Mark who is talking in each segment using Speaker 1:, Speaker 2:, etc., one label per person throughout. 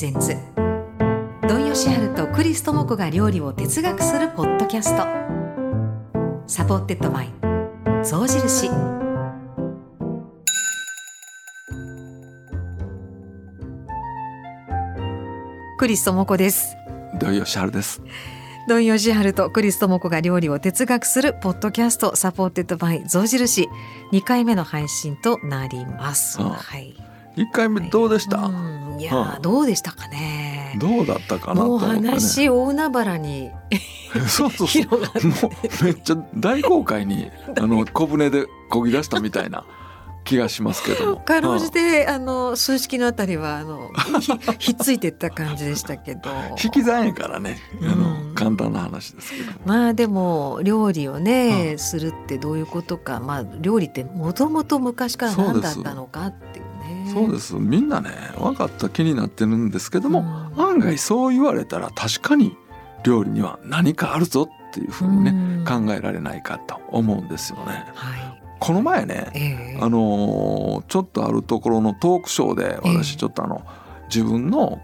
Speaker 1: presents 土井善晴とクリス智子が料理を哲学するポッドキャスト。 supported by 象印。クリス智子です。
Speaker 2: 土井善晴です。
Speaker 1: 土井善晴とクリス智子が料理を哲学するポッドキャスト。 supported by 象印。2回目の配信となります、はい。
Speaker 2: 一回目どうでした、
Speaker 1: うんいや
Speaker 2: はあ
Speaker 1: ーどうでしたかね。
Speaker 2: どうだったかなね。
Speaker 1: 話大海原に
Speaker 2: そうそうそう。もうめっちゃ大航海にあの 小舟で漕ぎ出したみたいな気がしますけども。
Speaker 1: かろうじてあの数式のあたりはあのひひっついてった感じでしたけど。
Speaker 2: 引き算やからね。あの、
Speaker 1: うん。
Speaker 2: 簡単な話ですけども
Speaker 1: まあでも料理をね、するってどういうことか。まあ料理ってもともと昔から何だったのかっ
Speaker 2: そうです。みんなね分かった気になってるんですけども、
Speaker 1: うん。
Speaker 2: 案外そう言われたら確かに料理には何かあるぞっていうふうにね、
Speaker 1: うん。
Speaker 2: 考えられないかと思うんですよね。
Speaker 1: はい。
Speaker 2: この前ね
Speaker 1: ええ。
Speaker 2: あのーちょっとあるところのトークショーで
Speaker 1: ええ。
Speaker 2: 私ちょっとあの自分の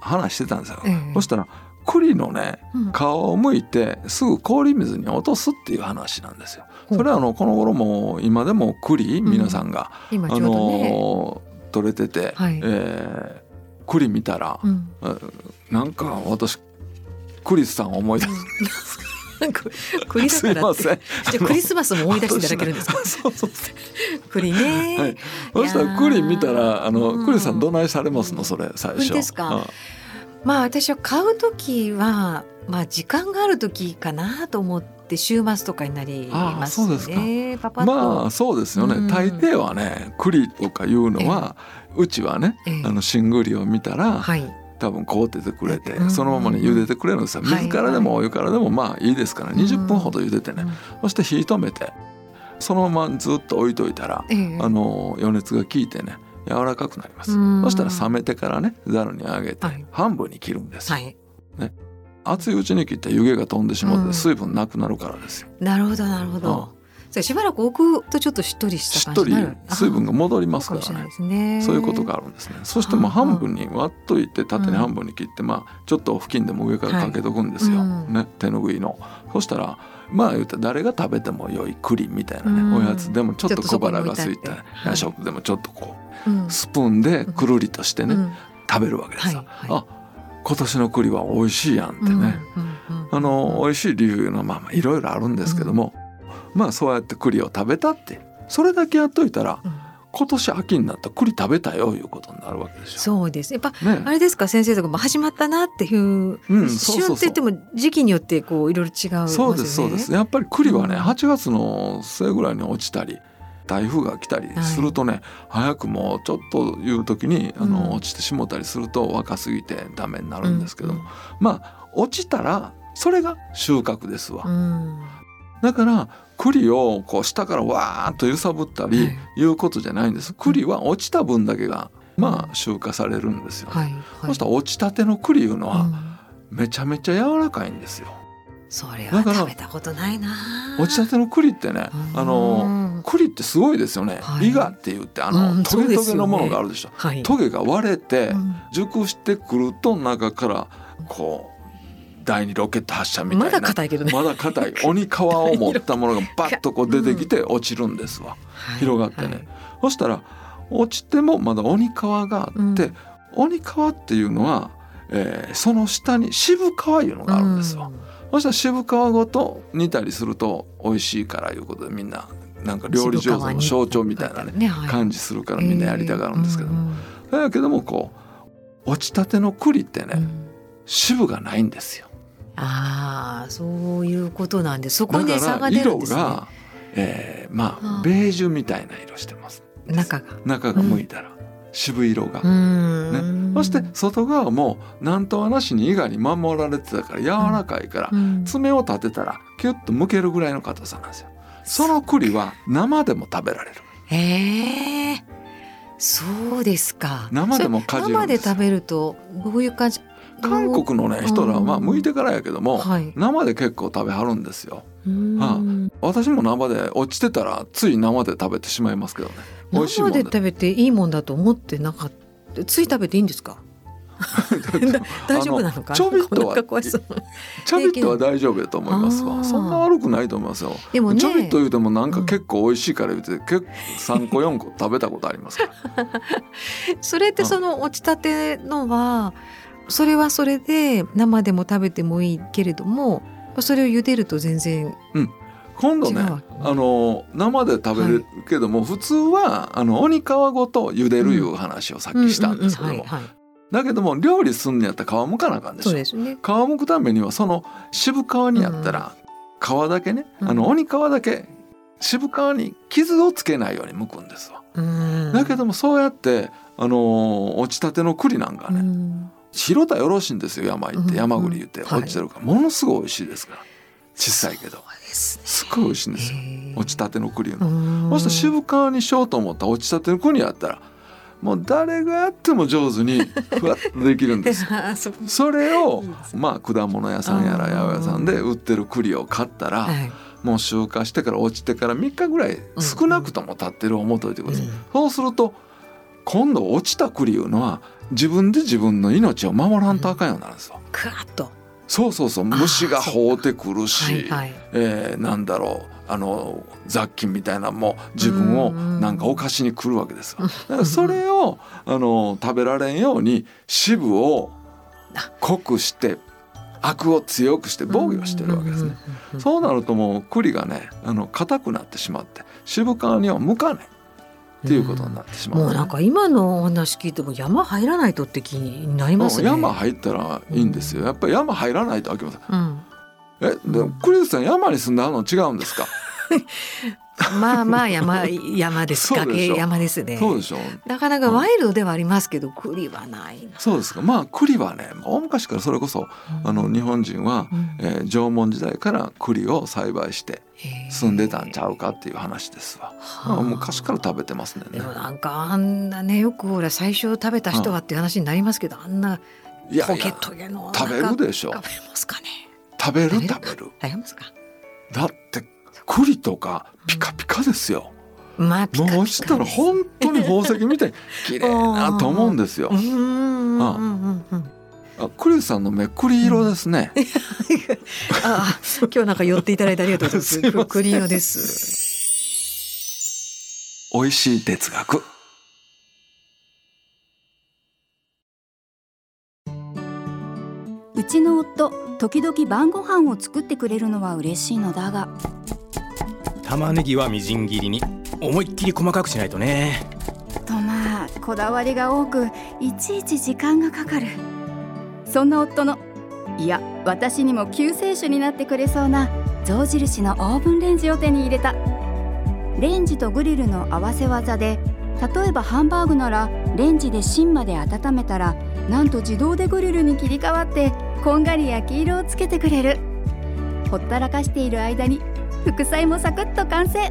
Speaker 2: 話してたんですよ。
Speaker 1: ええ。
Speaker 2: そしたら栗のね
Speaker 1: うん。
Speaker 2: 皮を剥いてすぐ氷水に落とすっていう話なんですよ。それはあのこの頃も今でも栗
Speaker 1: ん。
Speaker 2: 皆さんが、
Speaker 1: うどね、
Speaker 2: のー取れてて、
Speaker 1: はい。
Speaker 2: えー栗見たら、
Speaker 1: うん。
Speaker 2: なんか私クリスさんを思い出す。
Speaker 1: 栗だからって。
Speaker 2: すいません。
Speaker 1: じゃあクリスマスも思い出していただけるんです か
Speaker 2: そうそう。
Speaker 1: 栗ね、
Speaker 2: はい。そしたら栗見たらあ
Speaker 1: うん。
Speaker 2: の栗さんどないされますの？それ最初。
Speaker 1: 栗ですか？
Speaker 2: うん。
Speaker 1: まあ私は買う時はまあ時間がある時かなと思って週末とかになります
Speaker 2: あそうですまあそうですよね、
Speaker 1: うん。
Speaker 2: 大抵はね栗とかいうのは、うちはね
Speaker 1: ええ。
Speaker 2: あの新栗を見たら、
Speaker 1: はい。
Speaker 2: 多分凍っててくれて、
Speaker 1: うん。
Speaker 2: そのままに茹でてくれるんですよ。
Speaker 1: はい。
Speaker 2: 水からでもお湯からでもまあいいですから、20分ほど茹でてね、そして火止めてそのままずっと置いといたら、
Speaker 1: ええ。
Speaker 2: あの余熱が効いてね柔らかくなります、
Speaker 1: うん。
Speaker 2: そしたら冷めてからねざるにあげて
Speaker 1: はい。
Speaker 2: 半分に切るんですよ、
Speaker 1: はい
Speaker 2: 熱いうちに切ったら湯気が飛んでしまっ
Speaker 1: うん。
Speaker 2: て水分なくなるからですよ、
Speaker 1: なるほどなるほど、それしばらく置くとちょっとしっとりし
Speaker 2: したっとり
Speaker 1: 感じになる。
Speaker 2: 水分が戻ります
Speaker 1: か
Speaker 2: らね。
Speaker 1: ね。
Speaker 2: そういうことがあるんですね。そしてもう半分に割っといて縦に半分に切って、まあちょっと布巾でも上からかけとくんですよ。
Speaker 1: はいうん。
Speaker 2: ね。手ぬぐいの。そしたらまあ言うたら誰が食べても良い栗みたいなね、
Speaker 1: うん。
Speaker 2: おやつでもちょっと小腹が空いた夜食でもちょっとこ
Speaker 1: うん。
Speaker 2: うスプーンでくるりとしてね、
Speaker 1: うん。
Speaker 2: 食べるわけですよ。
Speaker 1: はい。はい。
Speaker 2: あ今年の栗は美味しいやんってね。
Speaker 1: うんうんうん
Speaker 2: あの美味しい理由のまあまあいろいろあるんですけども、まあそうやって栗を食べたってそれだけやっといたら
Speaker 1: うん。
Speaker 2: 今年秋になったら栗食べたよいうことになるわけでしょ。
Speaker 1: そうです。やっぱ
Speaker 2: ね。
Speaker 1: あれですか先生とかも始まったなっていう、
Speaker 2: うん
Speaker 1: 旬って言っても時期によってこういろいろ違うね。
Speaker 2: そうですそうです。やっぱり栗はね
Speaker 1: うん。
Speaker 2: 8月の末ぐらいに落ちたり台風が来たりするとね、早くもうちょっという時にあの、
Speaker 1: うん。
Speaker 2: 落ちてしもたりすると若すぎてダメになるんですけど。も、
Speaker 1: うん
Speaker 2: まあ落ちたらそれが収穫ですわ、
Speaker 1: うん。
Speaker 2: だから栗をこう下からわーっと揺さぶったり
Speaker 1: はい。
Speaker 2: いうことじゃないんです。栗は落ちた分だけがまあ収穫されるんですよ、
Speaker 1: はい。はい。
Speaker 2: そしたら落ちたての栗いうのは
Speaker 1: うん。
Speaker 2: めちゃめちゃ柔らかいんですよ
Speaker 1: それは食べたことないな。
Speaker 2: 落ちたての栗ってね
Speaker 1: うん。
Speaker 2: あの栗ってすごいですよね、
Speaker 1: はい。
Speaker 2: イガって言ってあ
Speaker 1: うん
Speaker 2: のトゲトゲのものがあるでしょ、
Speaker 1: はい。
Speaker 2: トゲが割れて
Speaker 1: うん。
Speaker 2: 熟してくると中からこう第二ロケット発射みたいな。
Speaker 1: まだ硬いけどね。
Speaker 2: まだ硬い。鬼皮を持ったものが バッとこう出てきて落ちるんですわ、
Speaker 1: はい。
Speaker 2: 広がってね、
Speaker 1: はい。
Speaker 2: そしたら落ちてもまだ鬼皮があって、
Speaker 1: うん。
Speaker 2: 鬼皮っていうのは、えーその下に渋皮いうのがあるんですよ、そしたら渋皮ごと煮たりすると美味しいからいうことでみんななんか料理上手の象徴みたいなね感じするからみんなやりたがるんですけども、
Speaker 1: うん。
Speaker 2: だけどもこう落ちたての栗ってね、
Speaker 1: うん。
Speaker 2: 渋がないんですよ。
Speaker 1: ああそういうことなんでそこに差が出るんですね。
Speaker 2: が、えーまあベージュみたいな色してます。
Speaker 1: 中が。
Speaker 2: 中が剥いたら、渋色が、
Speaker 1: うん。
Speaker 2: そして外側も何とはなしに伊賀に守られてたから柔らかいから、
Speaker 1: うん。
Speaker 2: 爪を立てたらキュッと剥けるぐらいの硬さなんですよ。その栗は生でも食べられる。
Speaker 1: へえ。そうですか。
Speaker 2: 生でも
Speaker 1: 生で食べるとどういう感じ？
Speaker 2: 韓国のね人らはまあ
Speaker 1: うん
Speaker 2: 剥いてからやけども、
Speaker 1: はい。
Speaker 2: 生で結構食べはるんですよ。
Speaker 1: うん。
Speaker 2: は私も生で落ちてたらつい生で食べてしまいますけどね。美味しいもんで
Speaker 1: 生で食べていいもんだと思ってなかった。つい食べていいんですか？大丈夫なのか？
Speaker 2: ちょびっとはちょびっとは大丈夫やと思いますわ。そんな悪くないと思いますよ。
Speaker 1: でもね。
Speaker 2: ちょびっと言うてもなんか結構美味しいから言うて結構3個4個食べたことありますから。
Speaker 1: それってその落ちたてのはそれはそれで生でも食べてもいいけれどもそれを茹でると全然
Speaker 2: 今度ねあの生で食べるけども、普通はあの鬼皮ごと茹でるいう話をさっきしたんですけどだけども料理すんのやったら皮むかなあかんでしょ
Speaker 1: そうですね
Speaker 2: 皮むくためにはその渋皮にやったら、皮だけね、
Speaker 1: うん
Speaker 2: あの鬼皮だけ渋皮に傷をつけないように剥くんですわ。
Speaker 1: うん
Speaker 2: だけどもそうやってあのー落ちたての栗なんか
Speaker 1: う
Speaker 2: ね、
Speaker 1: ん
Speaker 2: 白田よろしいんですよ山行っ
Speaker 1: うん
Speaker 2: て山栗言って
Speaker 1: はい。
Speaker 2: 落ちてるから、ものすごい美味しいですから。小さいけど。
Speaker 1: す
Speaker 2: ごい美味しいんですよ。落ちたての栗の。
Speaker 1: うん。
Speaker 2: そして渋皮にしようと思ったら落ちたての栗やったらもう誰がやっても上手にふわっとできるんです。
Speaker 1: あそ
Speaker 2: れをまあ果物屋さんやら八百屋さんで売ってる栗を買ったら
Speaker 1: はい。
Speaker 2: もう集荷してから落ちてから3日ぐらい少なくとも経ってる思っといてください。
Speaker 1: うん。
Speaker 2: そうすると今度落ちた栗いうのは自分で自分の命を守らんとあかんようになるんですよ。
Speaker 1: クワッと。
Speaker 2: そうそうそう。虫が放ってくる
Speaker 1: はい
Speaker 2: し、
Speaker 1: はい。
Speaker 2: えーなんだろう。あの雑菌みたいなのも自分をなんか犯しに来るわけですよ。だからそれをあの食べられんように渋を濃くしてアクを強くして防御してるわけですね。
Speaker 1: うん
Speaker 2: そうなるともう栗がねあの硬くなってしまって渋皮には向かないっていうことになってしまう、
Speaker 1: もうなんか今のお話聞いても山入らないとって気になりますね。
Speaker 2: 山入ったらいいんですよ。やっぱり山入らないとあきません。
Speaker 1: うん、
Speaker 2: えでもクリスさん山に住んであるの違うんですか？
Speaker 1: まあまあ山 山です
Speaker 2: そうでしょ。
Speaker 1: 崖山ですね。
Speaker 2: そうでしょ。
Speaker 1: なかなかワイルドではありますけど栗はないな。
Speaker 2: そうですか。まあ栗はね大昔からそれこそあの日本人は、
Speaker 1: うん。
Speaker 2: えー縄文時代から栗を栽培して住んでたんちゃうかっていう話ですわ、まあ、昔から食べてますね。
Speaker 1: でもなんかあんなねよくほら最初食べた人はっていう話になりますけど、あんないトゲ
Speaker 2: やいや
Speaker 1: トゲの
Speaker 2: 食べるでしょ。
Speaker 1: 食べますかね。
Speaker 2: 食べる？
Speaker 1: 食べる？
Speaker 2: 食べる。
Speaker 1: 食べますか？
Speaker 2: だって栗とかピカピカですよ、
Speaker 1: まあピカピカ
Speaker 2: もう落ちたら本当に宝石みたいに綺麗なと思うんですよ。あクリスさんの目栗色ですね。
Speaker 1: ああ今日なんか寄っていただいてありがとうございます。栗色です。
Speaker 2: 美味しい哲学。
Speaker 3: うちの夫時々晩ご飯を作ってくれるのは嬉しいのだが
Speaker 4: 玉ねぎはみじん切りに。思いっきり細かくしないとね。
Speaker 3: とまあこだわりが多くいちいち時間がかかる。そんな夫のいや私にも救世主になってくれそうな象印のオーブンレンジを手に入れた。レンジとグリルの合わせ技で例えばハンバーグならレンジで芯まで温めたらなんと自動でグリルに切り替わってこんがり焼き色をつけてくれる。ほったらかしている間に副菜もサクッと完成。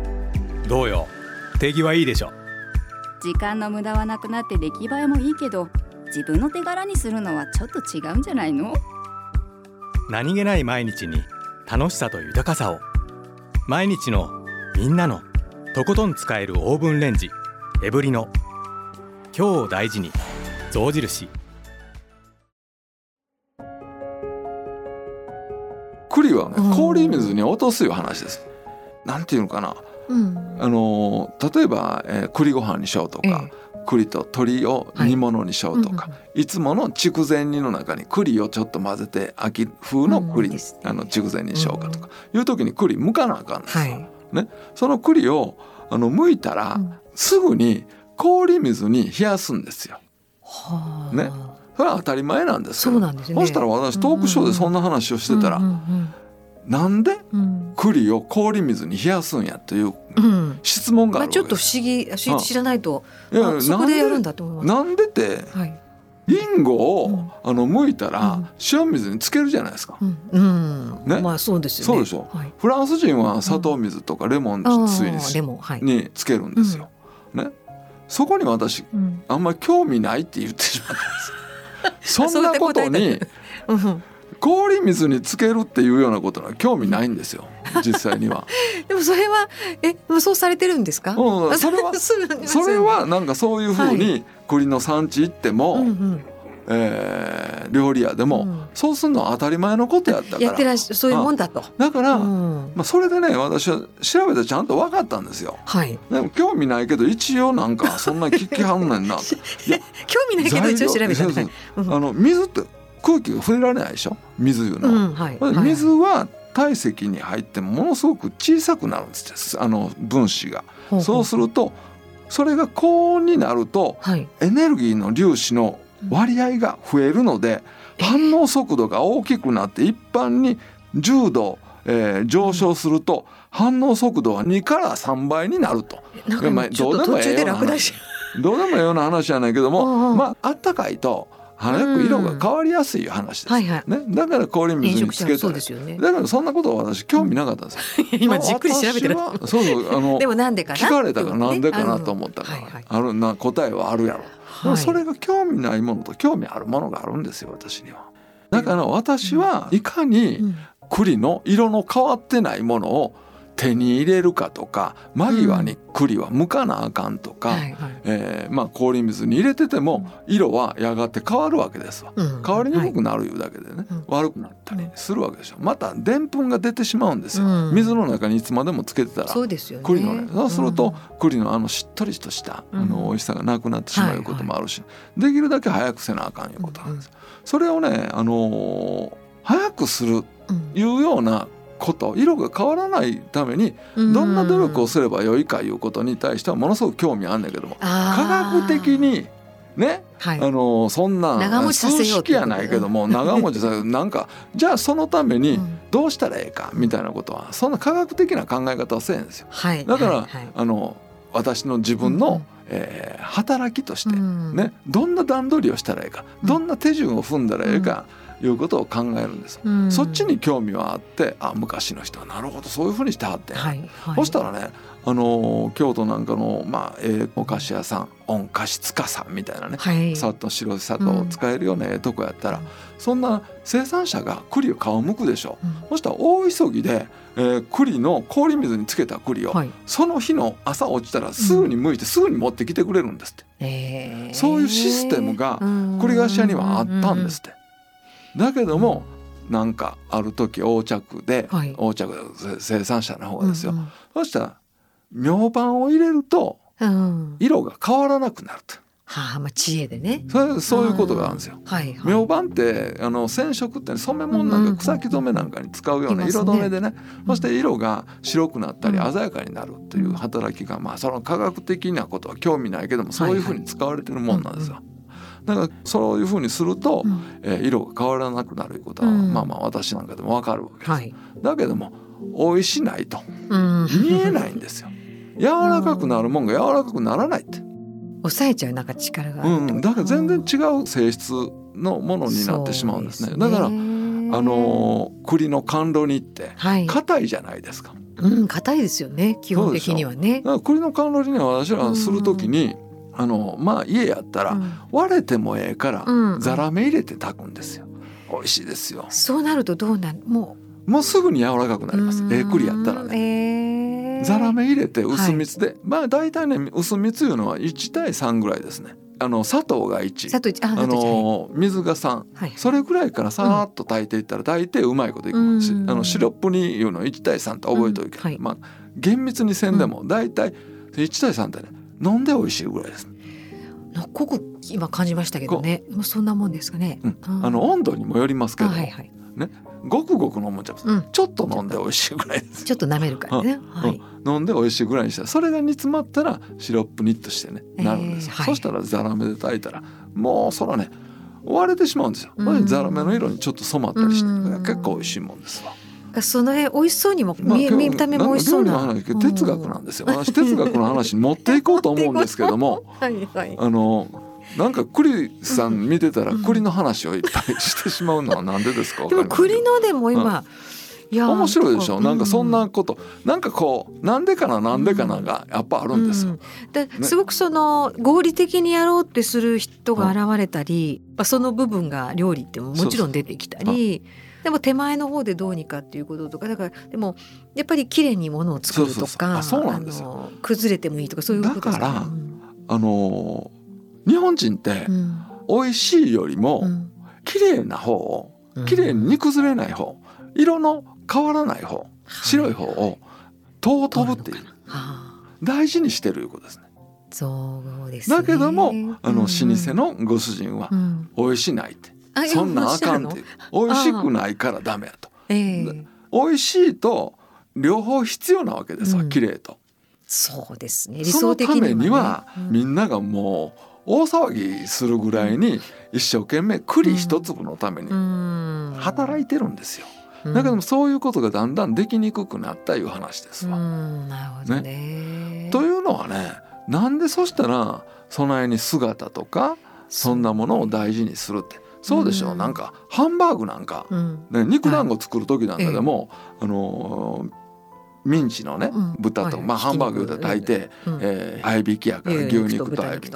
Speaker 4: どうよ。手際いいでしょ。
Speaker 3: 時間の無駄はなくなって出来栄えもいいけど自分の手柄にするのはちょっと違うんじゃないの？
Speaker 4: 何気ない毎日に楽しさと豊かさを。毎日のみんなのとことん使えるオーブンレンジエブリノ今日を大事に象印
Speaker 2: 栗はね
Speaker 1: うん
Speaker 2: 氷水に落とすいう話です。なんていうのかな。
Speaker 1: うん。
Speaker 2: あのー例えば、えー栗ご飯にしようとか、栗と鶏を煮物にしようとか、いつもの筑前煮の中に栗をちょっと混ぜて秋風の栗、
Speaker 1: うんね
Speaker 2: あの筑前煮にしようかとか、いう時に栗剥かなあかんんですよ。
Speaker 1: はい。
Speaker 2: その栗をあの剥いたら、
Speaker 1: うん
Speaker 2: すぐに氷水に冷やすんですよ。
Speaker 1: はあ。
Speaker 2: ねそれは当たり前なんですけど
Speaker 1: そうなんですね。
Speaker 2: そしたら私トークショーでそんな話をしてたら、なんで
Speaker 1: うん
Speaker 2: 栗を氷水に冷やすんやという
Speaker 1: うん。うん
Speaker 2: 質問があ
Speaker 1: まあちょっと。不思議知らないと
Speaker 2: いや
Speaker 1: あそこでやるん
Speaker 2: だ
Speaker 1: だと思います。
Speaker 2: なんでって
Speaker 1: はい。
Speaker 2: リンゴを、
Speaker 1: うん
Speaker 2: あの剥いた
Speaker 1: うん
Speaker 2: ら塩水につけるじゃないですか。
Speaker 1: うん。うん。
Speaker 2: ね
Speaker 1: まあそうですよね。
Speaker 2: そうでしょ
Speaker 1: はい。
Speaker 2: フランス人は砂糖水とかレモン
Speaker 1: あ
Speaker 2: 水に。につけるんですよ。ね。そこに私
Speaker 1: うん。
Speaker 2: あんまり興味ないって言ってしまったんです。そんなことに。氷水につけるっていうようなことには興味ないんですよ。実際には。
Speaker 1: でもそれはえそうされてるんですか？
Speaker 2: うんそれは
Speaker 1: そ
Speaker 2: れはなんかそういうふうに栗の産地行っても、
Speaker 1: うんうん
Speaker 2: えー料理屋でも、
Speaker 1: うん
Speaker 2: そうするのは当たり前のことやったから
Speaker 1: やってらっしゃそういうもんだと。
Speaker 2: だから、
Speaker 1: うん
Speaker 2: まあ、それでね私は調べてちゃんと分かったんですよ。
Speaker 1: はい。
Speaker 2: でも興味ないけど一応なんかそんな聞きはんねんな。いや
Speaker 1: 興味ないけど一応調べた
Speaker 2: そうそう
Speaker 1: うん
Speaker 2: あの水って空気が触れられないでしょ？水いうのは。
Speaker 1: うんはい。
Speaker 2: 水は体積に入ってものすごく小さくなるんですあの分子が。
Speaker 1: ほほ
Speaker 2: そうするとそれが高温になると
Speaker 1: はい。
Speaker 2: エネルギーの粒子の割合が増えるので反応速度が大きくなって一般に10度、えー上昇すると反応速度は2から3倍になると。
Speaker 1: なん
Speaker 2: まあ
Speaker 1: かちょっと途中で落第し。
Speaker 2: どうでもいいような話じゃないけど
Speaker 1: うんうん
Speaker 2: もまああったかいと早く色が変わりやすい話です。
Speaker 1: はいはい。
Speaker 2: ね、だから氷
Speaker 1: 飲
Speaker 2: 水につけたら
Speaker 1: ですよね。
Speaker 2: だからそんなことは私興味なかったんですよ。
Speaker 1: 今じっくり調べてる。
Speaker 2: そうそうあの
Speaker 1: でもなんでかな？
Speaker 2: 聞かれたからなんでかなと思ったから、
Speaker 1: はいはい
Speaker 2: あるな答えはあるやろ。
Speaker 1: はい
Speaker 2: それが興味ないものと興味あるものがあるんですよ私には。だから私はいかに
Speaker 1: うん
Speaker 2: 栗の色の変わってないものを手に入れるかとか間際に栗は剥かなあかんとか、
Speaker 1: はいはい。
Speaker 2: えーまあ、氷水に入れてても色はやがて変わるわけですわ。
Speaker 1: うん。
Speaker 2: 変わりにくくなるいうだけでね、
Speaker 1: うん。
Speaker 2: 悪くなったりするわけでしょまたでんぷんが出てしまうんですよ、
Speaker 1: うん。
Speaker 2: 水の中にいつまでもつけてたら
Speaker 1: そうですよね。
Speaker 2: 栗のね。そうすると
Speaker 1: ん
Speaker 2: 栗のあのしっとりとしたあ
Speaker 1: うん。
Speaker 2: の美味しさがなくなってしまうこともあるし、できるだけ早くせなあかんいうことなんです。よ。それをね、あのー早くする
Speaker 1: うん。
Speaker 2: いうようなこと色が変わらないためにどんな努力をすればよいかいうことに対してはものすごく興味あんねんけども科学的にね
Speaker 1: はい。
Speaker 2: あのそんな数式やないけども長持ちさせる なんかじゃあそのために
Speaker 1: うん。
Speaker 2: どうしたらええかみたいなことはそんな科学的な考え方はせえへんですよ。
Speaker 1: はい。
Speaker 2: だから、
Speaker 1: はい。はい。
Speaker 2: あの私の自分の、
Speaker 1: うんうん。
Speaker 2: えー働きとして、
Speaker 1: うん。
Speaker 2: ね、どんな段取りをしたらええか、
Speaker 1: うん。
Speaker 2: どんな手順を踏んだらええか、いうことを考えるんです。
Speaker 1: うん。
Speaker 2: そっちに興味はあってあ昔の人はなるほどそういうふうにしてはって。ん、
Speaker 1: はいはい。
Speaker 2: そしたらねあのー京都なんかの、まあええお菓子屋さん御菓子司さんみたいなね、
Speaker 1: はい。
Speaker 2: 砂糖白い砂糖を使えるようなええとこやったら、
Speaker 1: うん
Speaker 2: そんな生産者が栗を皮を剥くでしょ、
Speaker 1: う。ん。
Speaker 2: そしたら大急ぎで、えー栗の氷水につけた栗を、
Speaker 1: はい。
Speaker 2: その日の朝落ちたらすぐに剥いてすぐに持ってきてくれるんですって、
Speaker 1: えー。
Speaker 2: そういうシステムが栗菓子屋にはあったんですって。だけどもなんかある時横着で、
Speaker 1: はい。
Speaker 2: 横着で生産者の方ですよ、
Speaker 1: うん
Speaker 2: そしたら明板を入れると
Speaker 1: うん。うん
Speaker 2: 色が変わらなくなると。
Speaker 1: はあまあ知恵でね。
Speaker 2: それそういうことがあるんですよ。
Speaker 1: はいはい。
Speaker 2: 明板ってあの染色って染め物なんか草木染めなんかに使うような色止めでね、そして色が白くなったり
Speaker 1: うん。
Speaker 2: 鮮やかになるという働きが、まあその科学的なことは興味ないけどもそういうふうに使われてるもんなんですよ。だからそういうふうにすると、
Speaker 1: うん
Speaker 2: えー色が変わらなくなることは、
Speaker 1: うん
Speaker 2: まあまあ私なんかでもわかるわけです。
Speaker 1: はい
Speaker 2: だけども美味しないと
Speaker 1: うん
Speaker 2: 見えないんですよ。柔らかくなるもんが柔らかくならないって。
Speaker 1: 抑えちゃうなんか力が
Speaker 2: うん、だから全然違う性質のものになってしまうんですね。だからあ
Speaker 1: あ
Speaker 2: のー栗の甘露煮って
Speaker 1: はい
Speaker 2: 硬いじゃないですか。
Speaker 1: うん硬いですよね基本的にはね
Speaker 2: 栗の甘露煮は私らする時に、あのまあ家やったら
Speaker 1: うん。
Speaker 2: 割れてもええから
Speaker 1: うん
Speaker 2: ザラメ入れて炊くんですよ。美味しいですよ。
Speaker 1: そうなるとどうなんも
Speaker 2: もうすぐに柔らかく
Speaker 1: う
Speaker 2: なります。ええ栗やったらね。
Speaker 1: ね
Speaker 2: ザラメ入れて薄蜜で、まあ大体ね薄蜜いうのは1対3ぐらいですね。あの砂糖が1、
Speaker 1: 佐藤あ
Speaker 2: の水が3。
Speaker 1: はい。
Speaker 2: それぐらいからさーっと炊いていったら大抵うまいこといきます。し、
Speaker 1: うん。
Speaker 2: あのシロップにいうの1対3って覚えておいて、
Speaker 1: うん。はい。
Speaker 2: まあ厳密にせんでも大体1対3ってね飲んで美味しいぐらいです、
Speaker 1: のこく今感じましたけどね。もうそんなもんですかね。
Speaker 2: うん。
Speaker 1: うん。
Speaker 2: あの温度にもよりますけど。
Speaker 1: はいはい
Speaker 2: ごくごく飲むんちゃう
Speaker 1: うん。
Speaker 2: ちょっと飲んで美味しいぐらいです、
Speaker 1: ちょっと舐めるからね。はい。
Speaker 2: うん。飲んで美味しいぐらいにしたらそれが煮詰まったらシロップニッとしてねなるんですよ、
Speaker 1: えーはい。
Speaker 2: そしたらザラメで炊いたらもうそらね割れてしまうんですよ、
Speaker 1: うん。
Speaker 2: ザラメの色にちょっと染まったりして、
Speaker 1: うん。
Speaker 2: 結構美味しいもんですわ
Speaker 1: その辺美味しそうにも
Speaker 2: まあ
Speaker 1: 見た目も美味しそうな。
Speaker 2: 哲学なんですよ。私哲学の話に持っていこうと思うんですけども、
Speaker 1: はいはい。
Speaker 2: あのなんか栗さん見てたら
Speaker 1: うん
Speaker 2: 栗の話をいっぱいしてしまうのはなんでですか？
Speaker 1: でも栗のでも今いや
Speaker 2: ど面白いでしょ？なんかそん
Speaker 1: う
Speaker 2: なこと、なんかこうなんでかななんでかながやっぱあるんですよ。
Speaker 1: うん。ですごくその合理的にやろうってする人が現れたり、まあその部分が料理ってももちろん出てきたりでも手前の方でどうにかっていうこととかだからでもやっぱり綺麗にものを作るとか崩れてもいいとかそういうことです
Speaker 2: だからあの日本人って
Speaker 1: うん。
Speaker 2: 美味しいよりも
Speaker 1: うん。
Speaker 2: 綺麗な方を綺麗に煮崩れない方色の変わらない方白い方を尊ぶっていう
Speaker 1: はあ。
Speaker 2: 大事にしてるいうことですね。
Speaker 1: そうですね。
Speaker 2: だけどもあの老
Speaker 1: うん。
Speaker 2: 舗のご主人は
Speaker 1: うん。
Speaker 2: 美味しないって。
Speaker 1: あ
Speaker 2: そんなんあかん
Speaker 1: っ
Speaker 2: て。いう美味しくないからダメやと。
Speaker 1: のええ。
Speaker 2: 美味しいと両方必要なわけですわ
Speaker 1: うん。
Speaker 2: 綺麗と。
Speaker 1: そうですね。理
Speaker 2: その
Speaker 1: 想的には、ね、
Speaker 2: ためには
Speaker 1: うん。
Speaker 2: みんながもう大騒ぎするぐらいに一生懸命栗一粒のために
Speaker 1: うん。
Speaker 2: 働いてるんですよ。
Speaker 1: うん。
Speaker 2: だけどもそういうことがだんだんできにくくなったいう話です
Speaker 1: う
Speaker 2: わ。
Speaker 1: ん。なるほどね。
Speaker 2: というのはねなんでそしたら備えに姿とかそんなものを大事にするってそうでしょう、
Speaker 1: うん。
Speaker 2: なんかハンバーグなんか、
Speaker 1: うん。
Speaker 2: ね、肉団子作る時なんかでも、あのーミンチのね、
Speaker 1: うん。
Speaker 2: 豚と、
Speaker 1: はい。
Speaker 2: まあハンバーグで炊いて、
Speaker 1: うん。
Speaker 2: えー合いびきやから
Speaker 1: ええ
Speaker 2: 牛肉と合いびき。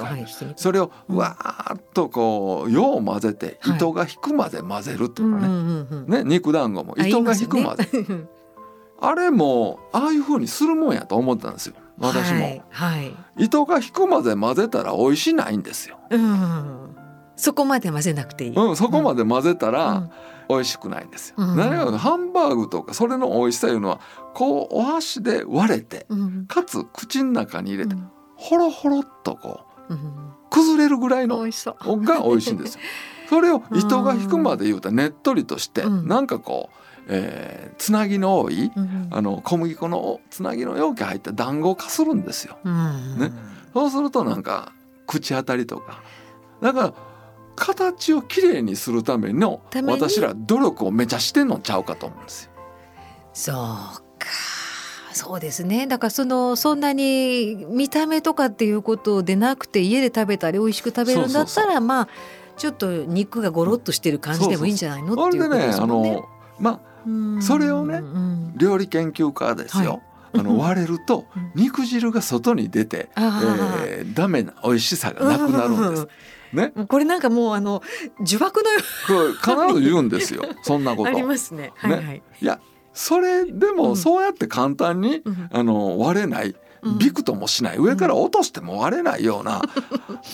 Speaker 2: それをわーっとこうよう混ぜて
Speaker 1: はい。
Speaker 2: 糸が引くまで混ぜるとかね,、ね肉団子も
Speaker 1: あ
Speaker 2: 糸が引くまで、あれもああいう風にするもんやと思ったんですよ。私も、
Speaker 1: はい、はい。
Speaker 2: 糸が引くまで混ぜたら美味しないんですよ、
Speaker 1: うん、そこまで混ぜなくていい、
Speaker 2: うん、そこまで混ぜたら、
Speaker 1: うん。
Speaker 2: 美味しくないんですよ。
Speaker 1: うん。
Speaker 2: 何がハンバーグとかそれの美味しさいうのはこうお箸で割れて
Speaker 1: うん。
Speaker 2: かつ口の中に入れて
Speaker 1: うん。
Speaker 2: ほろほろっとこう
Speaker 1: うん。
Speaker 2: 崩れるぐらいの
Speaker 1: 美味しそう。
Speaker 2: が美味しいんですよ。それを糸が引くまで言うとねっとりとして
Speaker 1: うん。
Speaker 2: なんかこう、えーつなぎの多い
Speaker 1: うん。
Speaker 2: あの小麦粉のつなぎの容器入った団子化するんですよ。
Speaker 1: うん。
Speaker 2: ね。そうするとなんか口当たりとか。だから形をきれいにするための私ら努力をめちゃしてんのちゃうかと思うんですよ。
Speaker 1: そうか。そうですね。だからそのそんなに見た目とかっていうことでなくて家で食べたり美味しく食べるんだったらまあちょっと肉がゴロッとしてる感じでもいいんじゃないの？
Speaker 2: そ
Speaker 1: っていうこと
Speaker 2: れでねあ
Speaker 1: ですもんね。
Speaker 2: のま
Speaker 1: うん。
Speaker 2: それをね
Speaker 1: うん。
Speaker 2: 料理研究家ですよ。
Speaker 1: はい。
Speaker 2: あの割れると
Speaker 1: うん。
Speaker 2: 肉汁が外に出て、えー、ダメな美味しさがなくなるんです。ね、
Speaker 1: これなんかもうあの呪縛のよ
Speaker 2: これ必ず言うんですよ。そんなこ
Speaker 1: うあ
Speaker 2: と。
Speaker 1: りますね。はいはい。
Speaker 2: いやそれで
Speaker 1: うん。
Speaker 2: もそうやって簡単に、
Speaker 1: うん。
Speaker 2: あの割れない。
Speaker 1: うん。
Speaker 2: びくともしない。上から落としても割れないような、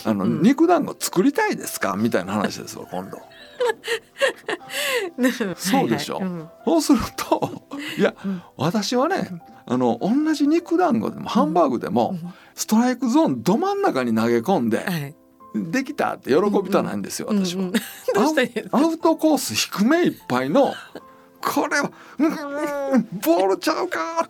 Speaker 2: あの
Speaker 1: うん。
Speaker 2: 肉団子作りたいですか？みたいな話ですよ今度。そうでしょ。
Speaker 1: はいはい。うん。
Speaker 2: そうするといや、
Speaker 1: うん。
Speaker 2: 私はねあの同じ肉団子でもハンバーグでも、
Speaker 1: うん。
Speaker 2: ストライクゾーンど真ん中に投げ込んで、
Speaker 1: はい。
Speaker 2: できたって喜びたないんですよ、私は。
Speaker 1: うんうんどうしたらいいですか？
Speaker 2: アウトコース低めいっぱいのこれはうーんボールちゃうか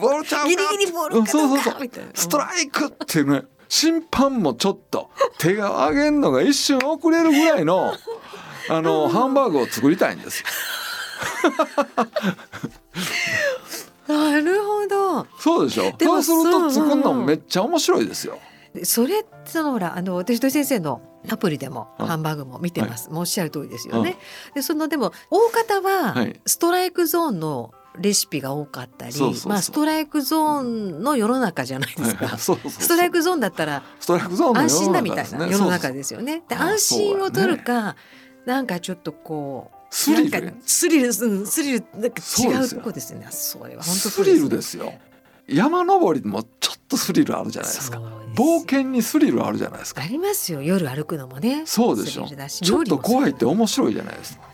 Speaker 2: ボールちゃうか
Speaker 1: ギリギリボール
Speaker 2: そうそうそうストライクってね審判もちょっと手が上げんのが一瞬遅れるぐらいの あのハンバーグを作りたいんですよ。
Speaker 1: なるほど。
Speaker 2: そうでしょ？そうすると作るのめっちゃ面白いですよ。
Speaker 1: でそれそのほらあの私土井先生のアプリでも
Speaker 2: うん。
Speaker 1: ハンバーグも見てます。もうおっしゃる通りですよね。でそのでも大方は
Speaker 2: はい。
Speaker 1: ストライクゾーンのレシピが多かったり、まあストライクゾーンの世の中じゃないですか。ストライクゾーンだったら
Speaker 2: ストライクゾーンの
Speaker 1: 安心だみたいな世の中ですよね。で
Speaker 2: あ
Speaker 1: 安心を取るか、なんかちょっとこう
Speaker 2: スリル。
Speaker 1: スリルうんスリルなんか違う
Speaker 2: そうですよ
Speaker 1: とこですね。それは本当
Speaker 2: スリルですよ。山登りもちょっとスリルあるじゃないですか。冒険にスリルあるじゃないですか
Speaker 1: あ。りますよ夜歩くのもね。
Speaker 2: そうでしょちょっと怖いって面白いじゃないですか。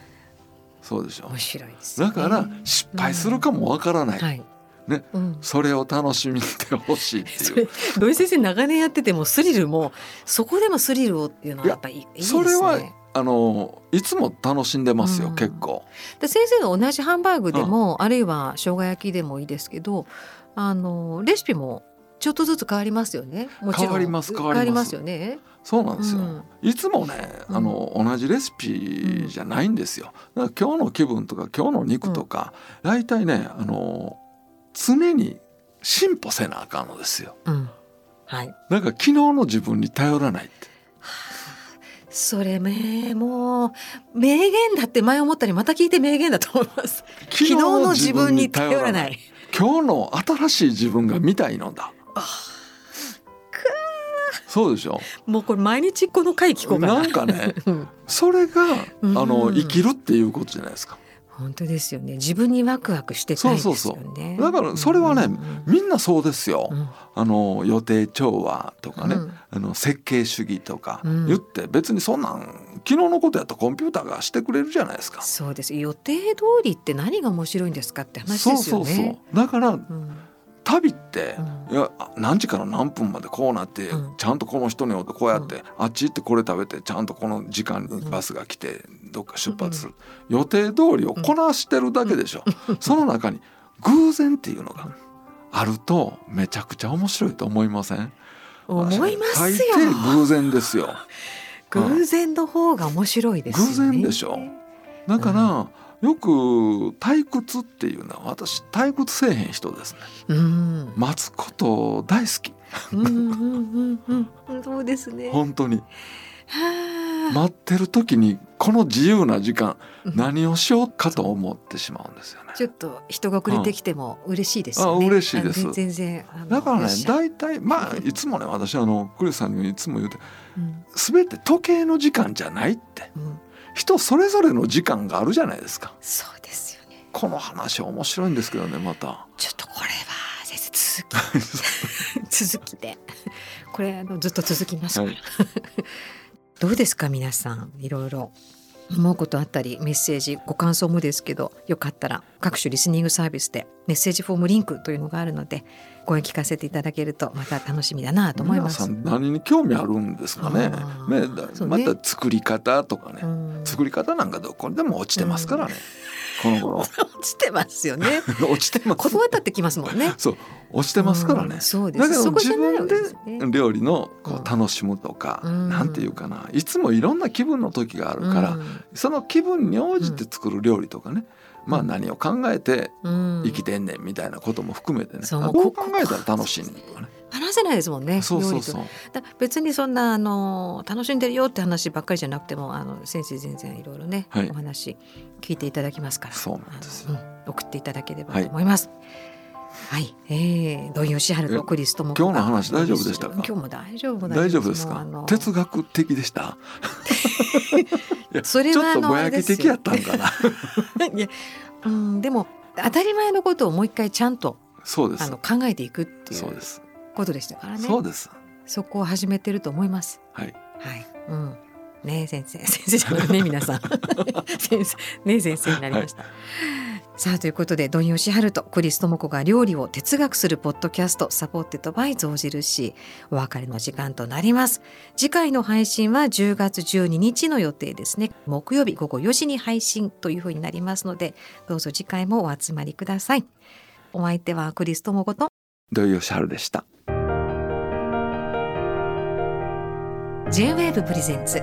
Speaker 2: そうでしょ
Speaker 1: 面白いですよね、
Speaker 2: だから失敗するかもわからない、
Speaker 1: はい。
Speaker 2: ね
Speaker 1: うん。
Speaker 2: それを楽しみてほしいっていう。
Speaker 1: 土井先生長年やっててもスリルもそこでもスリルをっていうのはやっぱりいいですね。
Speaker 2: それはあのいつも楽しんでますよ、
Speaker 1: うん
Speaker 2: 結構。
Speaker 1: で先生の同じハンバーグでも、あるいは生姜焼きでもいいですけどあのレシピもちょっとずつ変わりますよね。もちろん。
Speaker 2: 変わります変わります。
Speaker 1: よね。
Speaker 2: そうなんですよ。
Speaker 1: うん。
Speaker 2: いつもねあの、同じレシピじゃないんですよ。今日の気分とか今日の肉とか、大体ねあの常に進歩せなあかんのですよ。
Speaker 1: うん。はい。
Speaker 2: だから昨日の自分に頼らないって。
Speaker 1: それねもう名言だって前思ったりまた聞いて名言だと思います。昨日の自分に頼らない。
Speaker 2: 今日の新しい自分が見たいのだ。そうでしょ。
Speaker 1: もうこれ毎日この回聞こうかな。
Speaker 2: なんかね
Speaker 1: うん。
Speaker 2: それが、
Speaker 1: うん。
Speaker 2: あの生きるっていうことじゃないですか。
Speaker 1: 本当ですよね。自分にワクワクしてたいですよね。
Speaker 2: そうそうそう。だからそれはね
Speaker 1: うん。
Speaker 2: みんなそうですよ。
Speaker 1: うん。
Speaker 2: あの予定調和とかね、
Speaker 1: うん。
Speaker 2: あの設計主義とか
Speaker 1: うん。
Speaker 2: 言って別にそんなん昨日のことやったらコンピューターがしてくれるじゃないですか。
Speaker 1: そうです。予定通りって何が面白いんですかって話ですよね。
Speaker 2: そうそうそう。だから
Speaker 1: うん
Speaker 2: 旅って、
Speaker 1: うん。
Speaker 2: いや何時から何分までこうなって、
Speaker 1: うん。
Speaker 2: ちゃんとこの人に会ってこうやって、あっち行ってこれ食べてちゃんとこの時間にバスが来てどっか出発する、予定通りをこなしてるだけでしょ、その中に偶然っていうのがあるとめちゃくちゃ面白いと思いません？
Speaker 1: 思います
Speaker 2: 大
Speaker 1: よ。
Speaker 2: 抵偶然ですよ。
Speaker 1: 偶然の方が面白いですよね。
Speaker 2: 偶然でしょ。だから、よく退屈っていうのは私退屈せえへん人ですね。
Speaker 1: うん。
Speaker 2: 待つこと大好き。
Speaker 1: うんうんうんうん。そうですね。
Speaker 2: 本当に。
Speaker 1: はあ。
Speaker 2: 待ってる時にこの自由な時間
Speaker 1: うん。
Speaker 2: 何をしようかと思ってしまうんですよね。
Speaker 1: ちょっと人が遅れてきても嬉しいですよね。
Speaker 2: あ嬉しいです。
Speaker 1: あ全然
Speaker 2: だからね大体まあいつもね私あのクリスさんにいつも言うて
Speaker 1: うん。
Speaker 2: 全て時計の時間じゃないって。
Speaker 1: うん
Speaker 2: 人それぞれの時間があるじゃないですか。
Speaker 1: そうですよね。
Speaker 2: この話面白いんですけどねまた。
Speaker 1: ちょっとこれは先生続き。続きで。これあのずっと続きますから、
Speaker 2: はい。
Speaker 1: どうですか皆さん。いろいろ思うことあったりメッセージご感想もですけどよかったら各種リスニングサービスでメッセージフォームリンクというのがあるので声聞かせていただけるとまた楽しみだなと思います。
Speaker 2: 何に興味あるんですかね。ねまた作り方とかね、
Speaker 1: うん。
Speaker 2: 作り方なんかどこにでも落ちてますからね、この頃。
Speaker 1: 落ちてますよね。
Speaker 2: 落ちてます。
Speaker 1: 断ったってきますもんね。
Speaker 2: そう。落ちてますからね。
Speaker 1: うん、そうです。
Speaker 2: だけど自分
Speaker 1: で
Speaker 2: 料理のこ
Speaker 1: う
Speaker 2: 楽しむとか、
Speaker 1: うん。
Speaker 2: なんていうかな。いつもいろんな気分の時があるから、
Speaker 1: うん。
Speaker 2: その気分に応じて作る料理とかね、まあ何を考えて
Speaker 1: うん。
Speaker 2: 生きてんねんみたいなことも含めてね、
Speaker 1: そう
Speaker 2: あどう考えたら楽しいのとかね
Speaker 1: 話せないですもんね。
Speaker 2: そうそうそう。
Speaker 1: 別にそんなあの楽しんでるよって話ばっかりじゃなくてもあの先生全然いろいろね、
Speaker 2: はい。
Speaker 1: お話聞いていただきますから。
Speaker 2: そうなんです
Speaker 1: うん送っていただければと思います。はい、えー、土井善晴とクリストも。
Speaker 2: 今日の話大丈夫でしたか？
Speaker 1: 今日も大丈夫
Speaker 2: 大丈夫ですか？哲学的でした？
Speaker 1: それは
Speaker 2: ちょっとぼやき的やったんかな。
Speaker 1: いや、うん、でも当たり前のことをもう一回ちゃんと
Speaker 2: そうです。
Speaker 1: あの考えていくっていう。
Speaker 2: そうです
Speaker 1: ことでしたからね。
Speaker 2: そうです
Speaker 1: そこを始めてると思います。
Speaker 2: はい
Speaker 1: はい。うん。ねえ先生、先生じゃないね皆さん。先生、ねえ先生になりました。さあということで土井善晴とクリス智子が料理を哲学するポッドキャスト supported by 象印お別れの時間となります次回の配信は10月12日の予定ですね木曜日午後4時に配信というふうになりますのでどうぞ次回もお集まりくださいお相手はクリス智子と
Speaker 2: 土井善晴でした。
Speaker 1: J-WAVE presents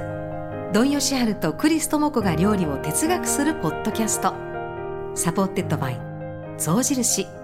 Speaker 1: 土井善晴とクリス智子が料理を哲学するポッドキャスト。 supported by 象印。